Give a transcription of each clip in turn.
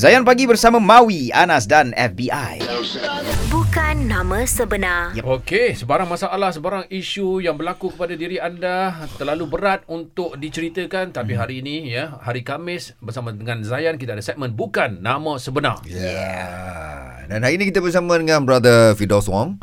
Zayan Pagi bersama Maui, Anas dan FBI. Bukan nama sebenar. Yep. Okey, sebarang masalah, sebarang isu yang berlaku kepada diri anda terlalu berat untuk diceritakan tapi hari ini ya, hari Kamis bersama dengan Zayan kita ada segmen bukan nama sebenar. Ya. Yeah. Dan hari ini kita bersama dengan brother Fidos Wong.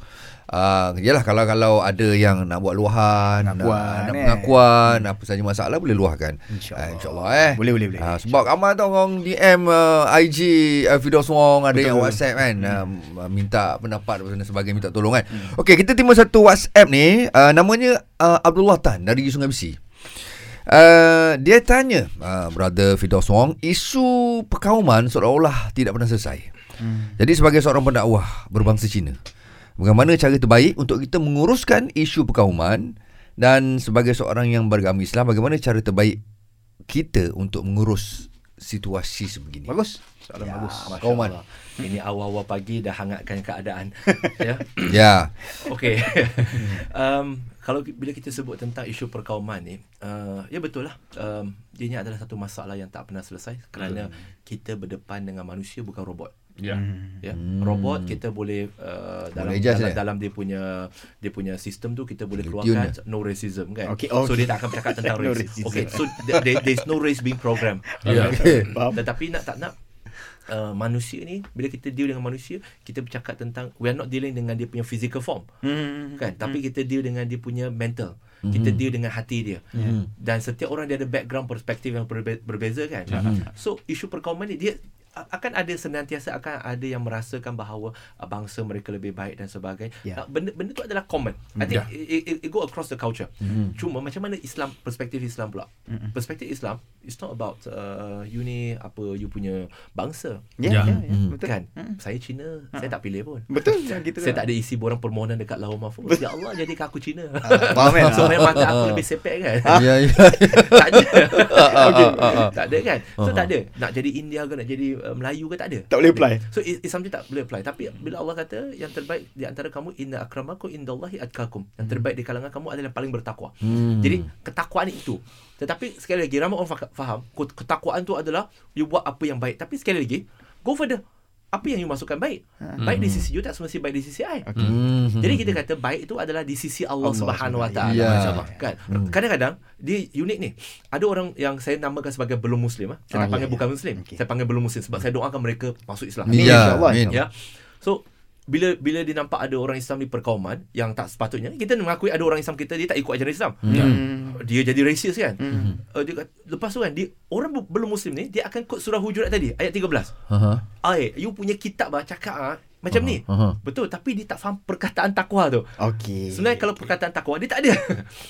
Uh, yalah kalau kalau ada yang nak buat luahan, Pengakuan, nak, nak eh. pengakuan, apa saja masalah boleh luahkan. InsyaAllah. Uh, InsyaAllah eh. Boleh, boleh, boleh. Uh, sebab ramai tu orang DM uh, IG uh, Fidos Wong, ada Betul. yang WhatsApp kan, hmm. uh, minta pendapat dan sebagainya, minta tolong kan. Hmm. Okey, kita terima satu WhatsApp ni, uh, namanya uh, Abdullah Tan dari Sungai Besi. Uh, dia tanya uh, Brother Fidos Wong Isu perkauman seolah-olah tidak pernah selesai hmm. Jadi sebagai seorang pendakwah berbangsa Cina Bagaimana cara terbaik untuk kita menguruskan isu perkauman Dan sebagai seorang yang beragama Islam Bagaimana cara terbaik kita untuk mengurus situasi sebegini Bagus. Soalan Ya, bagus. Kauman. Ini awal-awal pagi dah hangatkan keadaan. ya. Ya Okey. um, kalau bila kita sebut tentang isu perkauman ni, uh, ya betul lah. Um, dia ni adalah satu masalah yang tak pernah selesai kerana kita berdepan dengan manusia bukan robot. Ya. Ya, Hmm. robot kita boleh uh, dalam Boleh adjust dalam, dia? dalam dia punya dia punya sistem tu kita boleh Boleh keluarkan no racism kan. Okey, So okey. dia tak akan bercakap tentang No race. racism. Okey, so there, there- there's no race being programmed. Ya. okay. Tetapi nak tak nak uh, manusia ni bila kita deal dengan manusia kita bercakap tentang we are not dealing dengan dia punya physical form Hmm. kan tapi kita deal dengan dia punya mental kita deal dengan hati dia Hmm. dan setiap orang dia ada background perspektif yang berbe- berbeza kan so isu perkauman ni dia akan ada senantiasa akan ada yang merasakan bahawa uh, bangsa mereka lebih baik dan sebagainya. Ya. uh, benda benda tu adalah common. I think Ya. it, it, it go across the culture. Cuma macam mana Islam perspektif Islam pula? Perspektif Islam it's not about uh, you ni apa you punya bangsa. Ya, Ya. ya, ya. Hmm. Betul. kan? Saya Cina saya tak pilih pun. Betul. Ya, gitu saya lah. tak ada isi borang permohonan dekat Lauh Mahfuz. Ya Allah jadikan aku Cina. Faham kan? so memang mata aku lebih sepek kan? Ya ya. Tak ada. Okay. tak ada kan? So tak ada. Nak jadi India ke nak jadi uh, Melayu ke tak ada? Tak boleh apply. so it, it's something tak boleh apply. Tapi bila Allah kata yang terbaik di antara kamu inna akramakum indallahi atqakum. Yang terbaik di kalangan kamu adalah yang paling bertakwa. Hmm. jadi ketakwaan itu. Tetapi sekali lagi ramai orang fa- faham ketakwaan tu adalah you buat apa yang baik. Tapi sekali lagi go further apa yang you masukkan baik baik di sisi you tak semestinya baik di sisi I Okey. Hmm. jadi kita kata baik itu adalah di sisi Allah, Allah Subhanahu Wa Taala Ya. kan. Kadang-kadang dia unik ni. Ada orang yang saya namakan sebagai belum muslim ah. Saya Oh, tak panggil ya. bukan muslim. Okey. Saya panggil belum muslim sebab saya doakan mereka masuk Islam. Amin, Ya, insyaAllah, amin. Ya. So bila bila dia nampak ada orang Islam di perkauman yang tak sepatutnya kita mengakui ada orang Islam kita dia tak ikut ajaran Islam. Hmm. Dia jadi racist kan. Hmm. Uh, dia kata, lepas tu kan dia orang bu- belum muslim ni dia akan kod surah hujurat tadi ayat 13. Aha. Ai, you punya kitab ah cakap ah macam ni. Aha. Betul tapi dia tak faham perkataan takwa tu. Okey. Sebenarnya kalau perkataan takwa dia tak ada.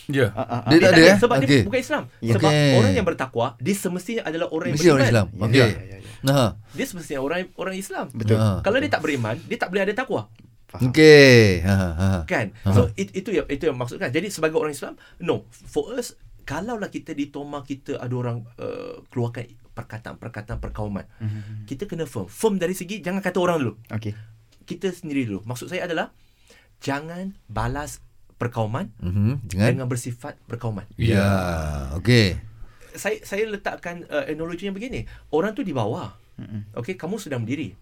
Ya. Ah, ah, ah. Dia tak ada eh? sebab Okey. dia bukan Islam. Ya. Sebab Okey. orang yang bertakwa dia semestinya adalah orang yang Mesti orang beriman. Islam. Ya, Okey. Nah. Dia semestinya orang orang Islam. Betul. Ah. Kalau dia tak beriman, dia tak boleh ada takwa. Faham. Okey. Ha ha. Kan? So it, itu yang itu yang maksudkan. Jadi sebagai orang Islam, no, for us kalaulah kita di Toma kita ada orang uh, keluarkan perkataan-perkataan perkauman. Mhm. Kita kena firm. Firm dari segi jangan kata orang dulu. Okey. Kita sendiri dulu. Maksud saya adalah jangan balas perkauman Mhm. Dengan dengan bersifat perkauman. Ya. Okey. Saya saya letakkan uh, analogi yang begini. Orang tu di bawah. Okay, kamu sedang berdiri.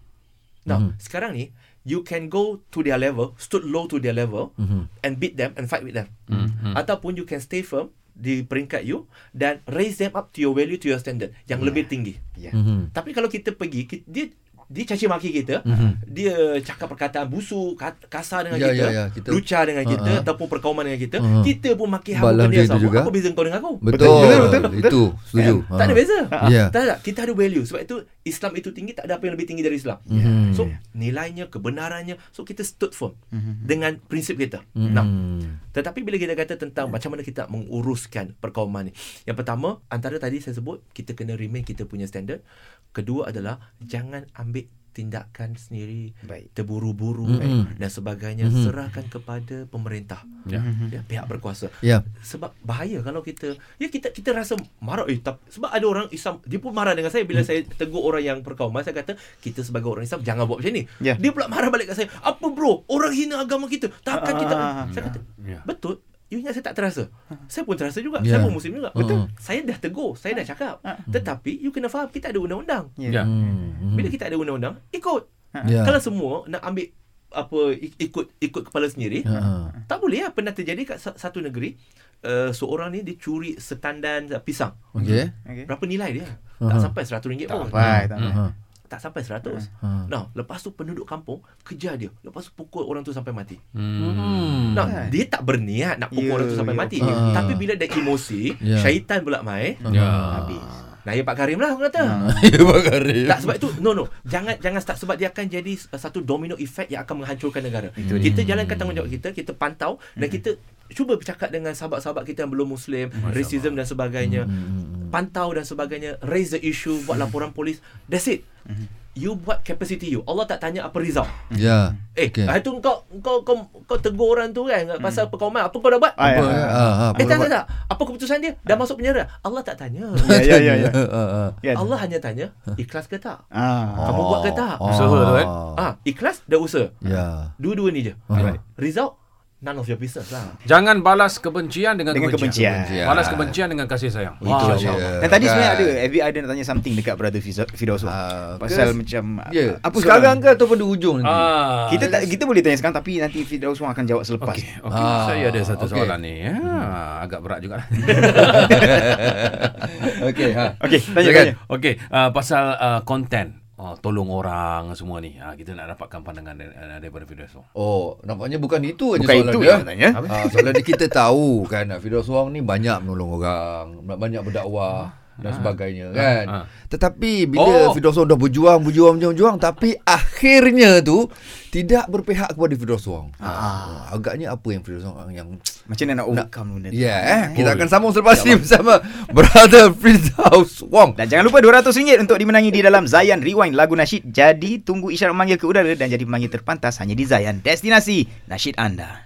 Now, Mhm. sekarang ni you can go to their level, stood low to their level Mhm. and beat them and fight with them. Mhm. Ataupun you can stay firm di peringkat you dan raise them up to your value to your standard yang Yeah. lebih tinggi. Ya. Mhm. Tapi kalau kita pergi ki- dia dia caci maki kita, Mhm. dia cakap perkataan busuk, ka- kasar dengan Ya, kita, ya, ya, kita- lucah dengan kita Ha, ha. ataupun perkauman dengan kita, Ha. kita pun maki hamukan dia sama. juga. Apa beza kau dengan aku? Betul. Betul, betul, betul. Itu setuju. Kan? Tak ada beza. Ya. Tak tak kita ada value sebab itu Islam itu tinggi tak ada apa yang lebih tinggi dari Islam. Mhm. So nilainya kebenarannya so kita stood firm Mhm. dengan prinsip kita. Mhm. Nah, tetapi bila kita kata tentang macam mana kita menguruskan perkauman ni. Yang pertama antara tadi saya sebut kita kena remain kita punya standard. Kedua adalah jangan ambil tindakan sendiri Baik. terburu-buru Mhm. eh, dan sebagainya Mhm. serahkan kepada pemerintah Ya. ya, pihak berkuasa Ya. sebab bahaya kalau kita ya kita kita rasa marah eh tapi, sebab ada orang Islam dia pun marah dengan saya bila Hmm. saya tegur orang yang perkauman saya kata kita sebagai orang Islam jangan buat macam ni Ya. dia pula marah balik kat saya apa bro orang hina agama kita takkan kita Ah, saya kata Ya. betul You ingat saya tak terasa? Saya pun terasa juga. Ya. Saya pun muslim juga. Betul. Saya dah tegur, saya dah cakap. Tetapi you kena faham kita ada undang-undang. Ya. Hmm. Bila kita ada undang-undang, ikut. Ya. Kalau semua nak ambil apa ik- ikut ikut kepala sendiri, Ha. tak boleh lah. Pernah terjadi kat sa- satu negeri, uh, seorang ni dia curi setandan pisang. Okey. Okay. Berapa nilai dia? Aha. Tak sampai RM100 pun. Baik, tak Ha. Tak sampai 100. Ha. Nah, lepas tu penduduk kampung kejar dia. Lepas tu pukul orang tu sampai mati. Hmm. Nah, Kan? dia tak berniat nak pukul Ya, orang tu sampai ya. mati. Ah. Tapi bila ada emosi, Ya. syaitan pula main, Ya. habis. Naya Pak Karim lah orang kata. Ya bakari. Tak sebab itu no no jangan jangan start sebab dia akan jadi uh, satu domino effect yang akan menghancurkan negara. kita jalankan tanggungjawab kita, kita pantau dan kita cuba bercakap dengan sahabat-sahabat kita yang belum muslim, racism dan sebagainya. Pantau dan sebagainya, raise the issue, buat laporan polis. That's it. You buat capacity you. Allah tak tanya apa result. Ya. Eh, Okey. okay. itu kau kau kau kau tegur orang tu kan pasal perkauman. Apa kau dah buat? Ah, Apa? ya. Ha, ha, Eh tak apa- tak tak. Apa keputusan dia? Dah masuk penjara. Allah tak tanya. Ya, ya, ya. ya. Ha. Kan? Allah hanya tanya ikhlas ke tak? Ah. Kamu buat ke tak? Usaha tu, kan? Ah, ikhlas dan usaha. Ya. Dua-dua ni je. Alright. Result none of your business lah. Jangan balas kebencian dengan, Dengan kebencian. kebencian. Balas kebencian dengan kasih sayang. Itu Wah, dia. Allah. Dan tadi Kan? sebenarnya ada FBI ada nak tanya something dekat brother Fiz- Firdaus. Ah, Pasal ke- macam Ya. apa sekarang ke ataupun di hujung nanti? Ah, Kita tak kita boleh tanya sekarang tapi nanti Wang akan jawab selepas. Okey, okey. Ah, Saya ada satu okey. soalan ni. Ya, agak berat juga. Okey, ha. Okey, tanya. Okey, uh, pasal uh, konten. Oh, tolong orang semua ni. Ha, kita nak dapatkan pandangan uh, daripada Firdaus. Oh, nampaknya bukan itu aja Bukan soalan itu dia. yang nak tanya. Ah, soalan dia kita tahu kan Firdaus Wang ni banyak menolong orang, banyak berdakwah dan sebagainya kan. ah. Tetapi bila Oh. Firdaus Wang dah berjuang, berjuang, berjuang, berjuang tapi akhirnya tu tidak berpihak kepada Firdaus Wang. Ah. agaknya apa yang Firdaus Wang yang Macam mana nak overcome benda tu? Ya, eh, kita Oh. akan sambung selepas ni bersama Brother Firdaus Wang. Dan jangan lupa RM200 untuk dimenangi di dalam Zayan Rewind lagu nasyid. Jadi tunggu isyarat memanggil ke udara dan jadi pemanggil terpantas hanya di Zayan. Destinasi nasyid anda.